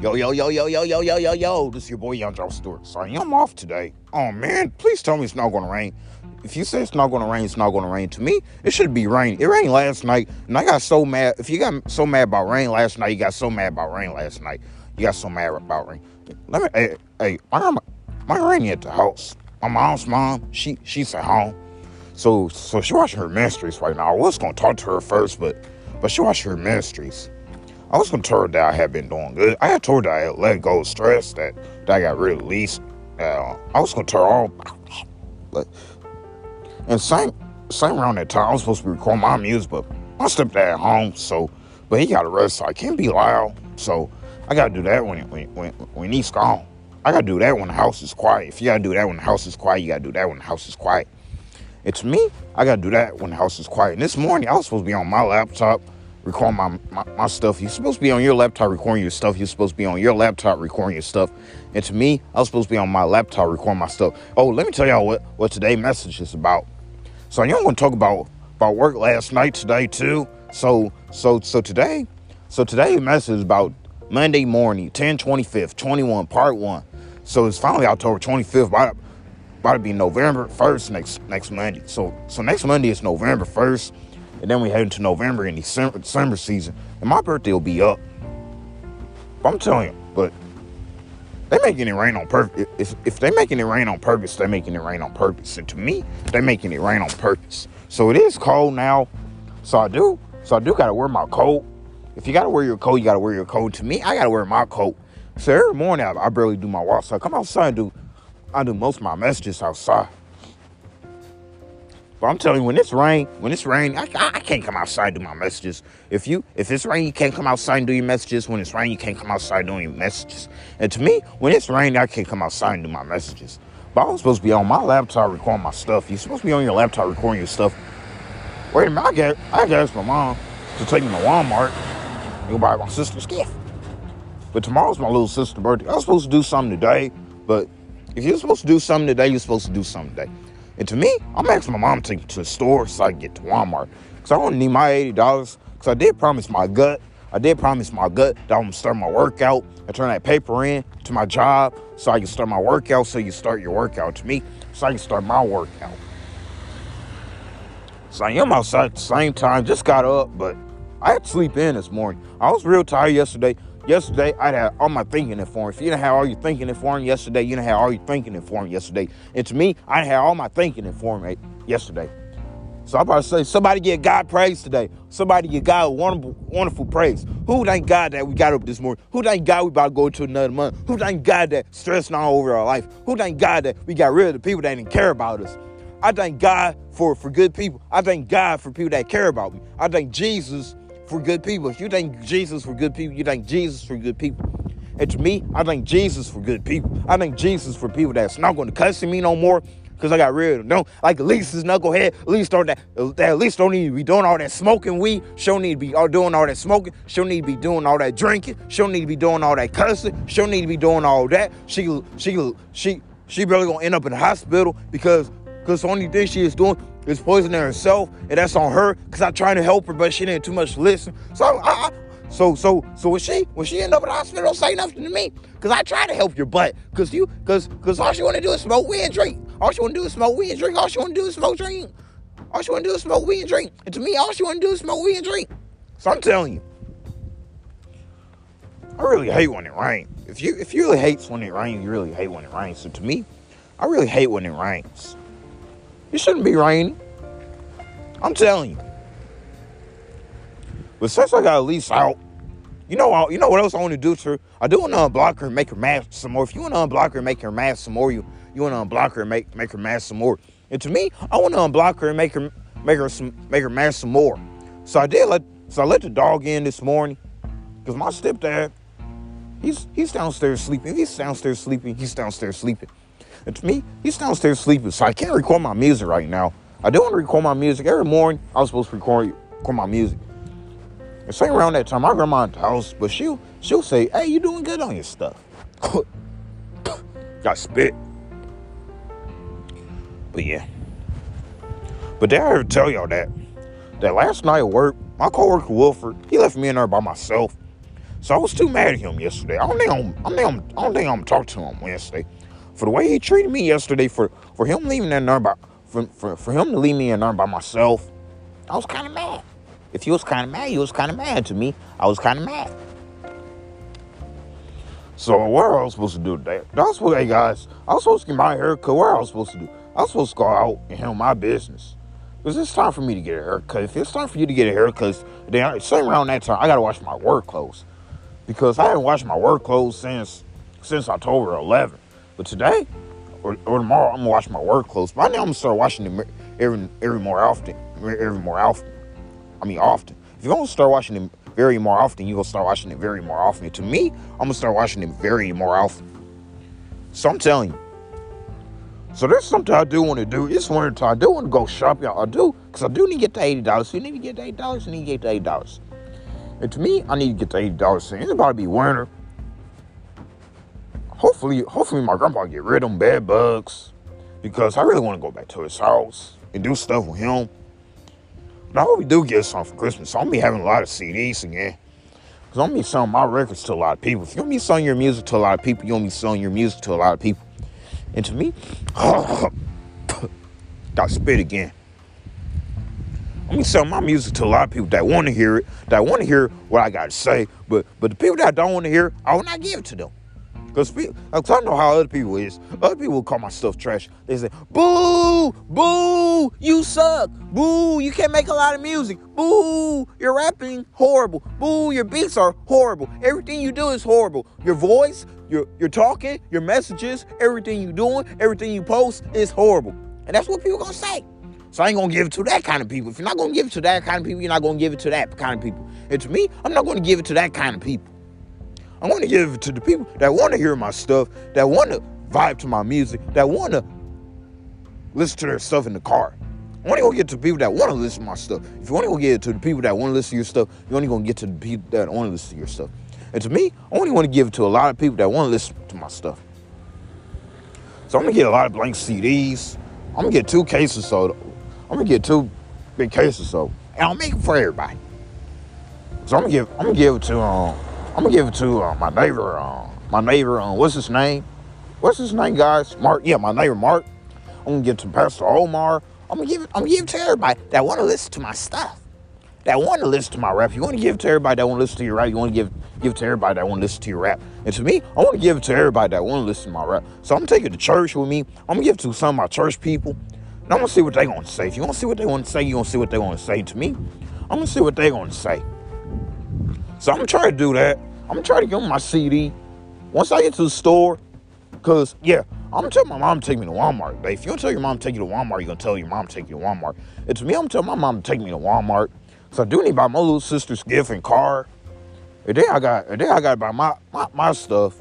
Yo, yo, yo, yo, yo, yo, yo, yo, yo. This is your boy Young Joe Stewart. Sorry, I'm off today. Oh man, please tell me it's not gonna rain. If you say it's not gonna rain, it's not gonna rain. To me, it should be rain. It rained last night, and I got so mad. If you got so mad about rain last night, you got so mad about rain last night. You got so mad about rain. Let me, hey, hey got my, rain at the house. My mom's mom, she she's at home. So so she watching her ministries right now. I was gonna talk to her first, but but she watching her ministries. I was gonna tell that I had been doing good. I had told that I had let go of stress, that, that I got released. Uh, I was her all, but and same same around that time I was supposed to be recording my music, but my stepdad at home, so but he got arrested, so I can't be loud. So I gotta do that when when when, when he's gone. I gotta do that when the house is quiet. If you gotta do that when the house is quiet, you gotta do that when the house is quiet. It's me. I gotta do that when the house is quiet. And this morning I was supposed to be on my laptop recording my, my, my, stuff. You're supposed to be on your laptop recording your stuff. You're supposed to be on your laptop recording your stuff. And to me, I was supposed to be on my laptop recording my stuff. Oh, let me tell y'all what, what today's message is about. So y'all to talk about about work last night today too. So so so today, so today's message is about Monday morning, 10 25th, 21, part one. So it's finally October 25th, about, about to be November 1st next next Monday. So so next Monday is November 1st. And then we head into November and December, December season. And my birthday will be up. I'm telling you, but they making it rain on purpose. If, if they making it rain on purpose, they're making it rain on purpose. And to me, they're making it rain on purpose. So it is cold now. So I do. So I do gotta wear my coat. If you gotta wear your coat, you gotta wear your coat. To me, I gotta wear my coat. So every morning I, I barely do my walk. So I come outside and do I do most of my messages outside. But I'm telling you, when it's rain, when it's rain, I, I, can't come outside do my messages. If you, if it's rain, you can't come outside and do your messages. When it's rain, you can't come outside doing your messages. And to me, when it's rain, I can't come outside and do my messages. But I was supposed to be on my laptop recording my stuff. You're supposed to be on your laptop recording your stuff. Wait a minute, I got, I got to ask my mom to take me to Walmart and go buy my sister's gift. But tomorrow's my little sister's birthday. I was supposed to do something today, but if you're supposed to do something today, you're supposed to do something today. And to me, I'm asking my mom to take me to the store so I can get to Walmart. Because I don't need my $80. Because I did promise my gut. I did promise my gut that I'm going to start my workout and turn that paper in to my job so I can start my workout so you start your workout to me so I can start my workout. So I am outside at the same time, just got up, but I had to sleep in this morning. I was real tired yesterday. Yesterday, I had all my thinking informed. If you didn't have all your thinking informed yesterday, you didn't have all your thinking informed yesterday. And to me, I had all my thinking informed yesterday. So I'm about to say, somebody get God praise today. Somebody get God wonderful, wonderful praise. Who thank God that we got up this morning? Who thank God we about to go to another month? Who thank God that stressing all over our life? Who thank God that we got rid of the people that didn't care about us? I thank God for, for good people. I thank God for people that care about me. I thank Jesus for good people. If you thank Jesus for good people, you thank Jesus for good people. And to me, I thank Jesus for good people. I thank Jesus for people that's not going to cuss at me no more because I got rid of them. No, like at least this knucklehead, at least don't that, at least don't need to be doing all that smoking weed. She don't need to be all doing all that smoking. She don't need to be doing all that drinking. She don't need to be doing all that cussing. She don't need to be doing all that. She she she she really gonna end up in the hospital because because the only thing she is doing is poisoning herself, and that's on her. Cause I tried to help her, but she didn't too much listen. So I, so so so when she when she end up in the hospital, don't say nothing to me. Cause I try to help your butt. Cause you cause cause all she wanna do is smoke weed and drink. All she wanna do is smoke weed and drink. All she wanna do is smoke drink. All she wanna do is smoke weed and drink. And to me, all she wanna do is smoke weed and drink. So I'm telling you. I really hate when it rains. If you if you really hate when it rains, you really hate when it rains. So to me, I really hate when it rains. It shouldn't be raining. I'm telling you. But since I got Elise out, you know, you know what else I want to do to her? I do want to unblock her and make her mad some more. If you want to unblock her and make her mad some more, you you want to unblock her and make make her mad some more. And to me, I want to unblock her and make her make her some make her mad some more. So I did let so I let the dog in this morning because my stepdad, he's he's downstairs sleeping. He's downstairs sleeping. He's downstairs sleeping. To me, he's downstairs sleeping, so I can't record my music right now. I do want to record my music every morning. I was supposed to record, record my music. And same around that time, my grandma at the house, but she'll she'll say, "Hey, you doing good on your stuff?" Got spit. But yeah. But did I ever tell y'all that that last night at work, my coworker Wilford, he left me in there by myself. So I was too mad at him yesterday. I don't think I'm, I don't think I'm, I don't think I'm talking to him Wednesday for the way he treated me yesterday. For for him leaving that number, for for, for him to leave me in number by myself, I was kind of mad. If he was kind of mad, he was kind of mad to me. I was kind of mad. So what I was supposed to do today? That's what, hey guys, I was supposed to get my haircut. What I was supposed to do? I was supposed to go out and handle my business. Because it's time for me to get a haircut. If it's time for you to get a haircut, then same around that time, I gotta wash my work clothes. Because I haven't washed my work clothes since since October 11th. But today or, or tomorrow, I'm gonna wash my work clothes. By now, I'm gonna start washing them every every more often. Every more often. I mean, often. If you're gonna start washing them very more often, you're gonna start washing it very more often. To me, I'm gonna start washing it very more often. So I'm telling you. So there's something I do want to do. It's winter time. I do want to go shopping. I do, because I do need to get the eighty dollars. So you need to get the eighty dollars. You need to get the eighty dollars. And to me, I need to get the eighty dollars. It's about to be winter. Hopefully, hopefully my grandpa get rid of them bed bugs, because I really want to go back to his house and do stuff with him. But I hope we do get something for Christmas. So I'm gonna be having a lot of CDs again. Cause I'm gonna be selling my records to a lot of people. If you're gonna be selling your music to a lot of people, you're gonna be selling your music to a lot of people. And to me, got spit again. I'm gonna sell my music to a lot of people that want to hear it, that want to hear what I got to say. But but the people that don't want to hear, I will not give it to them. Because I don't know how other people is. Other people call my stuff trash. They say, boo, boo, you suck. Boo, you can't make a lot of music. Boo, you're rapping horrible. Boo, your beats are horrible. Everything you do is horrible. Your voice, your, your talking, your messages, everything you doing, everything you post is horrible. And that's what people gonna say. So I ain't gonna give it to that kind of people. If you're not gonna give it to that kind of people, you're not gonna give it to that kind of people. And to me, I'm not gonna give it to that kind of people. I want to give it to the people that want to hear my stuff, that want to vibe to my music, that want to listen to their stuff in the car. I only gonna get to the people that want to listen to my stuff. If you only gonna get it to the people that want to listen to your stuff, you only gonna get to the people that want to listen to your stuff. And to me, I only want to give it to a lot of people that want to listen to my stuff. So I'm gonna get a lot of blank CDs. I'm gonna get two cases so I'm gonna get two big cases so and I'll make it for everybody. So I'm gonna give I'm gonna give it to um I'm gonna give it to uh, my neighbor. Uh, my neighbor, uh, what's his name? What's his name, guys? Mark. Yeah, my neighbor Mark. I'm gonna give it to Pastor Omar. I'm gonna give it. I'm gonna give it to everybody that want to listen to my stuff. That want to listen to my rap. You want to give it to everybody that want to listen to your rap. You want to give give it to everybody that want to listen to your rap. And to me, I want to give it to everybody that want to listen to my rap. So I'm it to church with me. I'm gonna give it to some of my church people. And I'm gonna see what they gonna say. If you want to see what they want to say, you gonna see what they want to say to me. I'm gonna see what they gonna say. So I'm gonna try to do that. I'm gonna try to him my CD. Once I get to the store, cause yeah, I'm gonna tell my mom to take me to Walmart. But if you don't tell your mom to take you to Walmart, you're gonna tell your mom to take you to Walmart. It's me, I'm gonna tell my mom to take me to Walmart. So I do need to buy my little sister's gift and car. And then I got and then I gotta buy my, my, my stuff.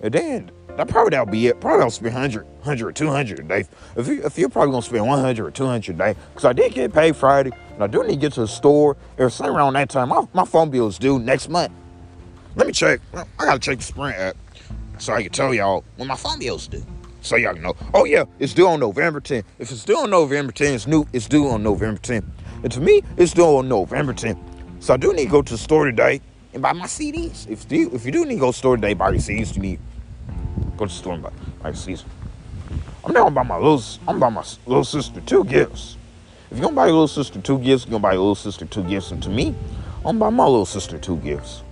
And then that probably that'll be it. Probably I'll spend 100, 100 or 200 a day. If, you, if you're probably gonna spend 100 or 200 a day, because I did get paid Friday, and I do need to get to the store. Was same around that time. My, my phone bill is due next month. Let me check. I gotta check the Sprint app so I can tell y'all when my phone bill's due. So y'all know. Oh yeah, it's due on November 10th. If it's due on November 10th, it's new. It's due on November 10th. And to me, it's due on November 10th. So I do need to go to the store today and buy my CDs. If you if you do need to go to the store today, buy your CDs. You need go to store and buy, buy CDs. I'm down by my little. I'm by my little sister two gifts. If you're gonna buy your little sister two gifts, you're gonna buy your little sister two gifts. And to me, I'm gonna buy my little sister two gifts.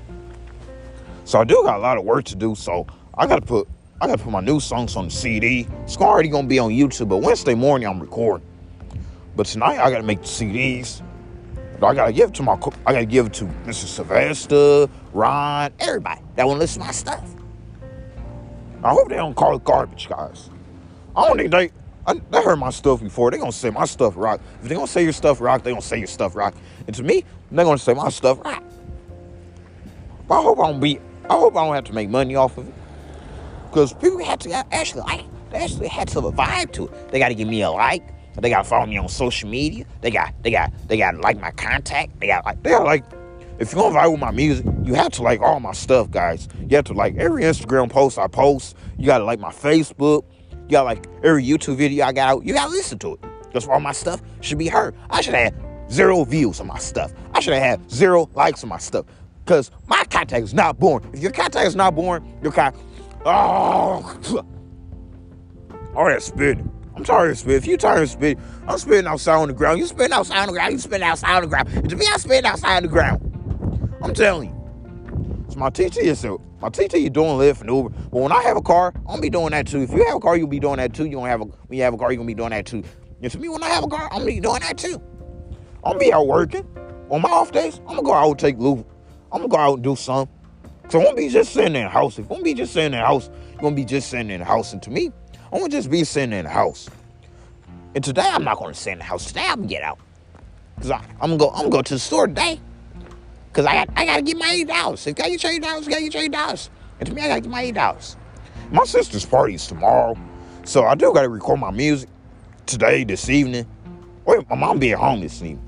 So I do got a lot of work to do. So I gotta put I gotta put my new songs on the CD. It's already gonna be on YouTube, but Wednesday morning I'm recording. But tonight I gotta make the CDs. I gotta give it to my I gotta give it to Mr. Sylvester, Ron, everybody that wanna listen to my stuff. I hope they don't call it garbage, guys. I don't think they I, they heard my stuff before. They gonna say my stuff rock. If they gonna say your stuff rock, they gonna say your stuff rock. And to me, they gonna say my stuff rock. But I hope I don't be I hope I don't have to make money off of it. Because people have to actually like, they actually had to have a vibe to it. They got to give me a like. They got to follow me on social media. They got, they got, they got to like my contact. They got like, they got like, if you're gonna vibe with my music, you have to like all my stuff, guys. You have to like every Instagram post I post. You gotta like my Facebook. You gotta like every YouTube video I got out. You gotta listen to it. Because all my stuff should be heard. I should have zero views on my stuff. I should have zero likes on my stuff. Because my contact is not born. If your contact is not born, your cat, oh, all that spitting. I'm tired of spitting. If you tired of spitting, I'm spitting outside on the ground. You spitting outside on the ground. You spitting outside on the ground. And to me, I'm spitting outside on the ground. I'm telling you. So my TT is so my TT you doing Lyft and Uber. But when I have a car, I'm gonna be doing that too. If you have a car, you'll be doing that too. You don't have a when you have a car, you're gonna be doing that too. And to me, when I have a car, I'm gonna be doing that too. I'm gonna be out working. On my off days, I'm gonna go out and take Lou. I'm gonna go out and do something. So I won't be just sitting in the house. If I won't be just sitting in the house, you're gonna be just sitting in the house. And to me, I'm gonna just be sitting in the house. And today I'm not gonna sit in the house. Today I'm gonna get out. Cause I, am gonna go. I'm gonna go to the store today. Cause I got I gotta get my eight dollars. If you gotta get your eight dollars, you gotta get your eight dollars. And to me, I gotta get my eight dollars. My sister's party is tomorrow, so I do gotta record my music today, this evening. Wait, my mom be at home this evening.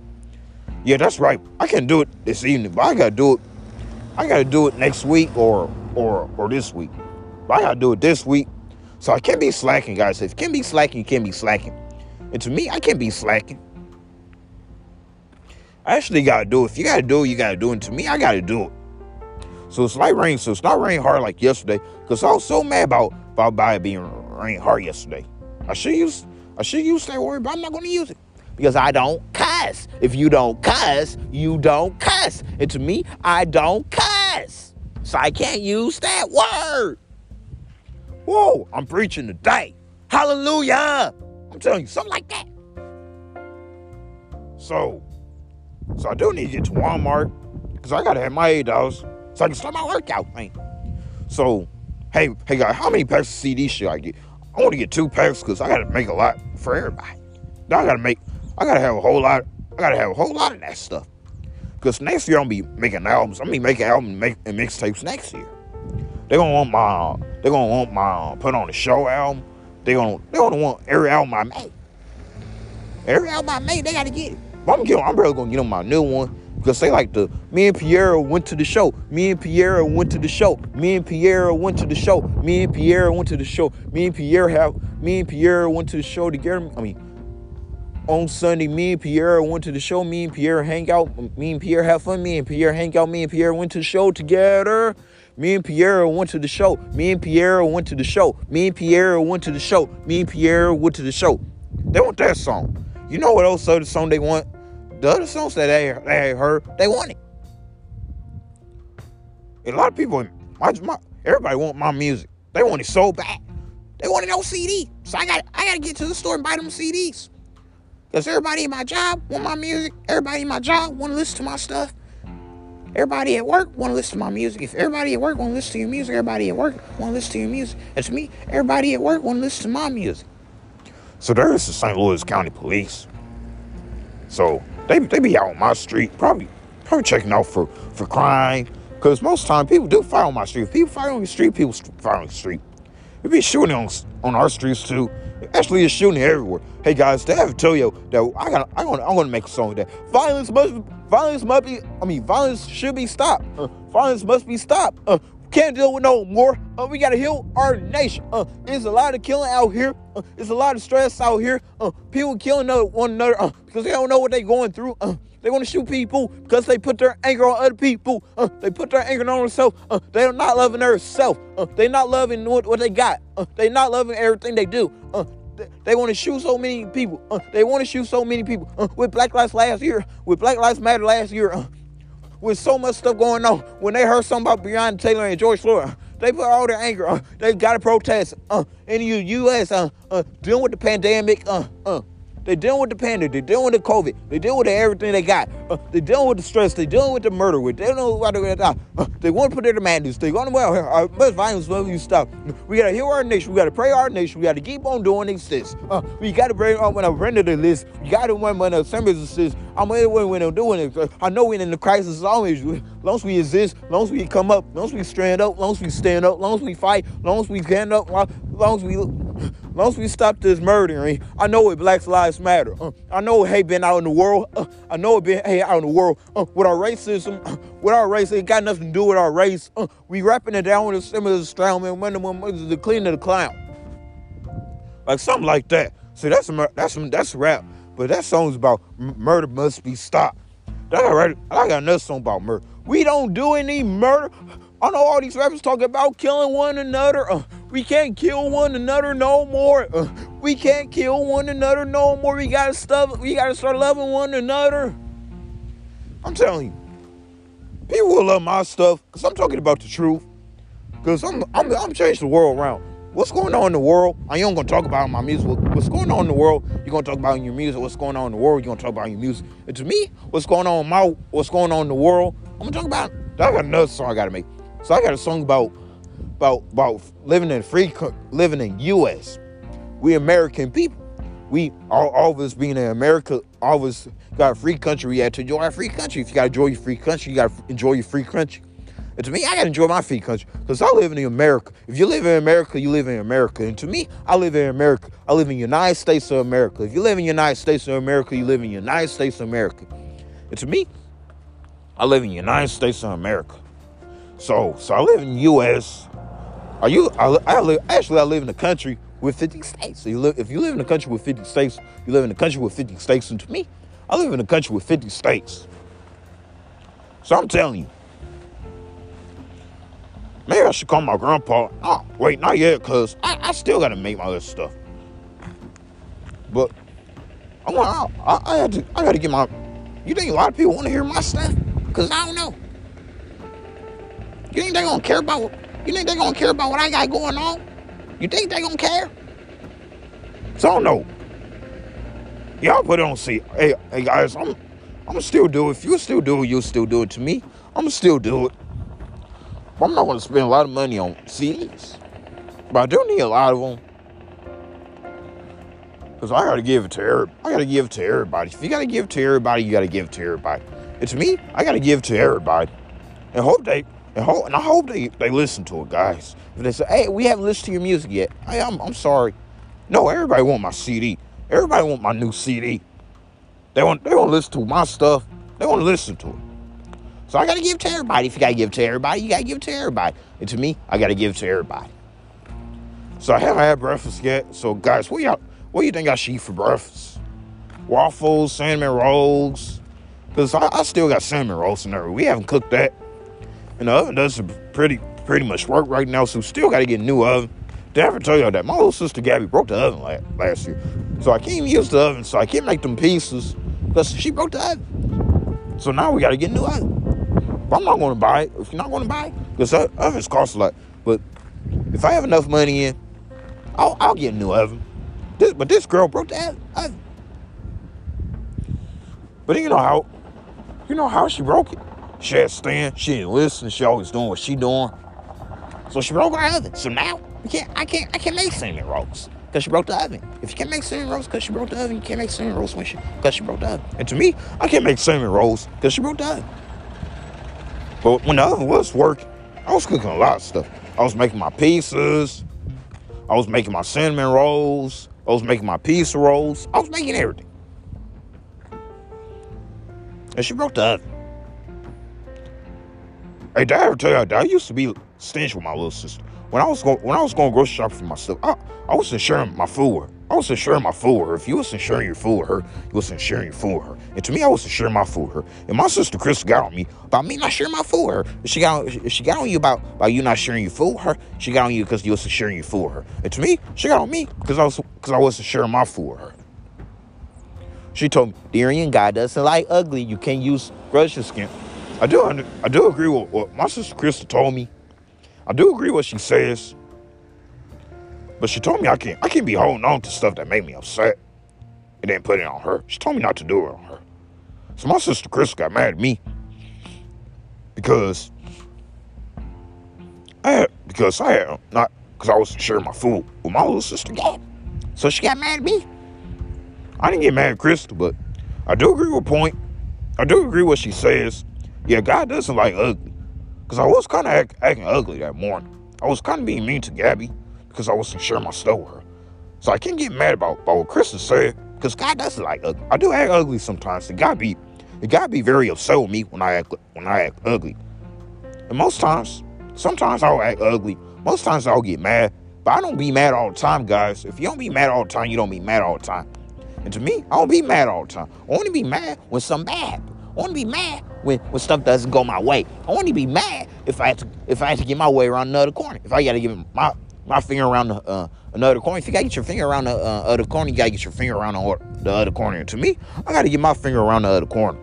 Yeah, that's right. I can do it this evening, but I gotta do it. I gotta do it next week or or or this week. But I gotta do it this week. So I can't be slacking, guys. If you can't be slacking, you can't be slacking. And to me, I can't be slacking. I actually gotta do it. If you gotta do it, you gotta do it. And to me, I gotta do it. So it's like rain. So it's not raining hard like yesterday. Cause I was so mad about about, about it being rain hard yesterday. I should use I should use that word, but I'm not gonna use it. Because I don't cuss. If you don't cuss, you don't cuss. And to me, I don't cuss. So I can't use that word. Whoa, I'm preaching today. Hallelujah. I'm telling you, something like that. So, so I do need to get to Walmart because I gotta have my eight dollars so I can start my workout, man. So, hey, hey guys, how many packs of CD should I get? I want to get two packs because I gotta make a lot for everybody. Now I gotta make, I gotta have a whole lot. I gotta have a whole lot of that stuff. Because next year I'm gonna be making albums. I'm gonna be making albums and, make, and mixtapes next year. They're gonna want my, they're gonna want my put on the show album. They're gonna they gonna want every album I make. Every album I made, they gotta get it. I'm getting, I'm barely gonna get them my new one because they like the me and Pierre went to the show. Me and Pierre went to the show. Me and Pierre went to the show. Me and Pierre went to the show. Me and Pierre have me and Pierre went to the show together. I mean, on Sunday, me and Pierre went to the show. Me and Pierre hang out. Me and Pierre have fun. Me and Pierre hang out. Me and Pierre went to the show together. Me and Pierre went to the show. Me and Pierre went to the show. Me and Pierre went to the show. Me and Pierre went to the show. They want that song. You know what else other song they want? The other songs that they, they heard, they want it. A lot of people, my, my, everybody want my music. They want it so bad. They want it on CD. So I got I got to get to the store and buy them CDs. Because everybody in my job want my music. Everybody in my job want to listen to my stuff. Everybody at work want to listen to my music. If everybody at work want to listen to your music, everybody at work want to listen to your music. To me, everybody at work want to listen to my music. So there is the St. Louis County Police. So they, they be out on my street, probably probably checking out for, for crime. Because most time people do fight on my street. If people fight on the street, people fight on the street. They be shooting on, on our streets too. Actually, it's shooting everywhere. Hey guys, they have to tell you that I got I'm gonna I'm gonna make a song that violence must violence must be I mean violence should be stopped. Uh, violence must be stopped. Uh, can't deal with no more. Uh, we gotta heal our nation. Uh, there's a lot of killing out here. Uh, there's a lot of stress out here. Uh, people killing one another uh, because they don't know what they're going through. Uh, they want to shoot people because they put their anger on other people. Uh, they put their anger on themselves. Uh, they're not loving themselves. Uh, they're not loving what, what they got. Uh, they're not loving everything they do. Uh, they, they want to shoot so many people. Uh, they want to shoot so many people. Uh, with Black Lives last year, with Black Lives Matter last year, uh, with so much stuff going on. When they heard something about Breonna Taylor and George Floyd, they put all their anger. Uh, they got to protest uh, in the U.S. Uh, uh, dealing with the pandemic. Uh, uh, they dealing with the pandemic. They're dealing with the COVID. They're dealing with everything they got. Uh, they dealing with the stress. They're dealing with the murder. They dealing with what they're gonna uh, They want to put their demands. They want to well. Our best violence will you stop. We gotta heal our nation. We gotta pray our nation. We gotta keep on doing things. Uh, we gotta bring on when I render the list. We gotta when when the assemblies says I'm when when they're doing it. I know we're in the crisis as always. Long as we exist, long as we come up, long as we stand up, long as we stand up, long as we fight, long as we stand up, long as we as we stop this murdering, I know it Black Lives Matter. Uh, I know it hey been out in the world. Uh, I know it been hey out in the world. Uh, with our racism, uh, with our race, it got nothing to do with our race. Uh, we wrapping it down with a similar style, man. When the, is the clean of the clown, like something like that. See, that's that's that's rap, but that song's about murder must be stopped. That I, I got another song about murder. We don't do any murder. I know all these rappers talking about killing one another. Uh, we can't kill one another no more. Uh, we can't kill one another no more. We gotta stop. We gotta start loving one another. I'm telling you, people will love my stuff because I'm talking about the truth. Because I'm, I'm I'm changing the world around. What's going on in the world? I ain't gonna talk about in my music. What's going on in the world? You're gonna talk about in your music. What's going on in the world? You're gonna talk about in your music. And to me, what's going on in my what's going on in the world? I'm gonna talk about. Got another song I gotta make. So I got a song about about about living in free living in U.S. We American people. We all, all of us being in America, all of us got a free country. We had to enjoy our free country. If you gotta enjoy your free country, you gotta enjoy your free country. And to me, I gotta enjoy my free country because I live in America. If you live in America, you live in America. And to me, I live in America. I live in United States of America. If you live in United States of America, you live in United States of America. And to me, I live in United States of America. So, so I live in the U.S. Are you? I, I live, actually I live in a country with 50 states. So you live if you live in a country with 50 states, you live in a country with 50 states. And to me, I live in a country with 50 states. So I'm telling you, maybe I should call my grandpa. Oh, wait, not yet, cause I, I still gotta make my other stuff. But I want I, I, I had to I gotta get my. You think a lot of people want to hear my stuff? Cause I don't know. You think they gonna care about? You think they gonna care about what I got going on? You think they gonna care? So know. Y'all put on see. Hey, hey guys, I'm I'm still do it. If you still do it, you'll still do it to me. I'm still do it. I'm not gonna spend a lot of money on CDs. But I do need a lot of them. Cause I gotta give it to everybody. I gotta give to everybody. If you gotta give to everybody, you gotta give to everybody. It's me. I gotta give to everybody. And hope they and, ho- and I hope they, they listen to it, guys. If they say, hey, we haven't listened to your music yet, hey, I'm, I'm sorry. No, everybody want my CD. Everybody want my new CD. They want they want to listen to my stuff. They want to listen to it. So I got to give to everybody. If you got to give to everybody, you got to give to everybody. And to me, I got to give to everybody. So I haven't had breakfast yet. So guys, what y'all, what you think I should eat for breakfast? Waffles, cinnamon rolls. Cause I, I still got cinnamon rolls in there. We haven't cooked that. And the oven does pretty pretty much work right now, so still got to get a new oven. Did I ever tell y'all that my little sister Gabby broke the oven last, year, so I can't use the oven, so I can't make them pieces because she broke the oven. So now we got to get a new oven. But I'm not to buy it. If you're not to buy it, because ovens cost a lot. But if I have enough money in, I'll, I'll get a new oven. This, but this girl broke the oven. But you know how, you know how she broke it. She had stand. She didn't listen. She always doing what she doing. So she broke her oven. So now I can't, I can't, I can't make cinnamon rolls because she broke the oven. If you can't make cinnamon rolls because she broke the oven, you can't make cinnamon rolls when she she broke the oven. And to me, I can't make cinnamon rolls because she broke the oven. But when the oven was working, I was cooking a lot of stuff. I was making my pizzas. I was making my cinnamon rolls. I was making my pizza rolls. I was making everything. And she broke the oven. Hey, did I ever tell you that I used to be stingy with my little sister? When I was going, when I was going grocery shopping for myself, I, I wasn't sharing my food. I wasn't sharing my food with her. If you wasn't sharing your food with her, you wasn't sharing your food with her. And to me, I wasn't sharing my food with her. And my sister Chris got on me about me not sharing my food with her. She got, if she got on you about, about you not sharing your food with her, she got on you because you wasn't sharing your food with her. And to me, she got on me because I was because I wasn't sharing my food with her. She told me, Darian, God doesn't like ugly. You can't use Russian skin. I do I do agree with what my sister Krista told me. I do agree what she says. But she told me I can't I can't be holding on to stuff that made me upset and then put it on her. She told me not to do it on her. So my sister Krista got mad at me because I had because I had not because I wasn't sharing my food with my little sister Gab. So she got mad at me. I didn't get mad at Krista, but I do agree with point. I do agree what she says. Yeah, God doesn't like ugly. Because I was kind of act, acting ugly that morning. I was kind of being mean to Gabby because I wasn't sharing my stuff with her. So I can't get mad about, about what Krista said because God doesn't like ugly. I do act ugly sometimes. It gotta be, it gotta be very upset with me when I act when I act ugly. And most times, sometimes I'll act ugly. Most times I'll get mad, but I don't be mad all the time, guys. If you don't be mad all the time, you don't be mad all the time. And to me, I don't be mad all the time. I only be mad when something bad. I want to be mad when, when stuff doesn't go my way. I want to be mad if I had to if I had to get my way around another corner. If I got to get my my finger around the, uh, another corner. If you gotta get your finger around the uh, other corner, you gotta get your finger around the, the other corner. And to me, I gotta get my finger around the other corner.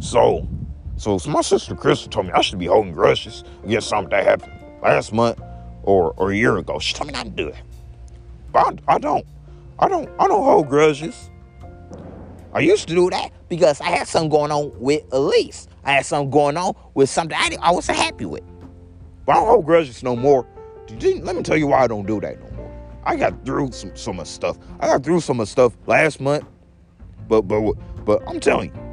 So, so, so my sister Crystal told me I should be holding grudges against something that happened last month or or a year ago. She told me not to do it, but I, I don't. I don't. I don't hold grudges. I used to do that because I had something going on with Elise. I had something going on with something I, I wasn't happy with. But I don't hold grudges no more. Let me tell you why I don't do that no more. I got through some some of stuff. I got through some of stuff last month, but but but I'm telling you.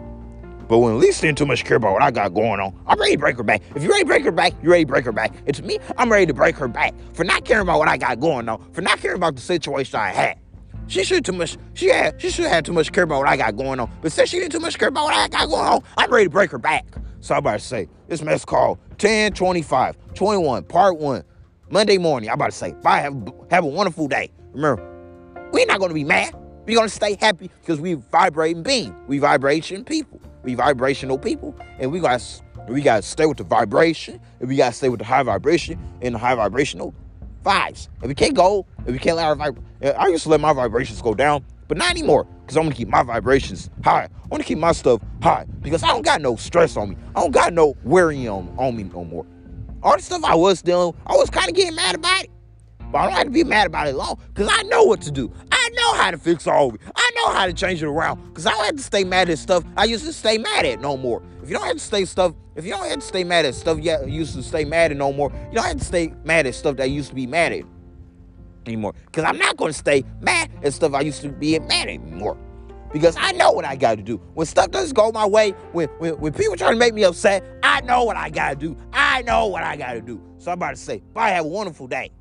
But when Elise didn't too much care about what I got going on, I'm ready to break her back. If you're ready to break her back, you're ready to break her back. And to me, I'm ready to break her back for not caring about what I got going on, for not caring about the situation I had. She should too much. She had. She should have too much care about what I got going on. But since she didn't too much care about what I got going on, I'm ready to break her back. So I'm about to say this mess called 10, 25, 21, part one, Monday morning. I'm about to say bye. Have, have a wonderful day. Remember, we're not gonna be mad. We're gonna stay happy because we vibrating being. We vibration people. We vibrational people, and we got we gotta stay with the vibration, and we gotta stay with the high vibration and the high vibrational vibes. If we can't go, if we can't let our vib- I used to let my vibrations go down, but not anymore because I'm gonna keep my vibrations high. I want to keep my stuff high because I don't got no stress on me. I don't got no worrying on, on me no more. All the stuff I was dealing, I was kind of getting mad about it. But I don't have to be mad about it long because I know what to do. I know how to fix all of it. Know how to change it around because I don't have to stay mad at stuff I used to stay mad at no more. If you don't have to stay stuff, if you don't have to stay mad at stuff you used to stay mad at no more, you don't have to stay mad at stuff that used to be mad at anymore. Because I'm not going to stay mad at stuff I used to be mad at anymore. Because I know what I got to do. When stuff doesn't go my way, when, when, when people try to make me upset, I know what I got to do. I know what I got to do. So I'm about to say, bye, have a wonderful day.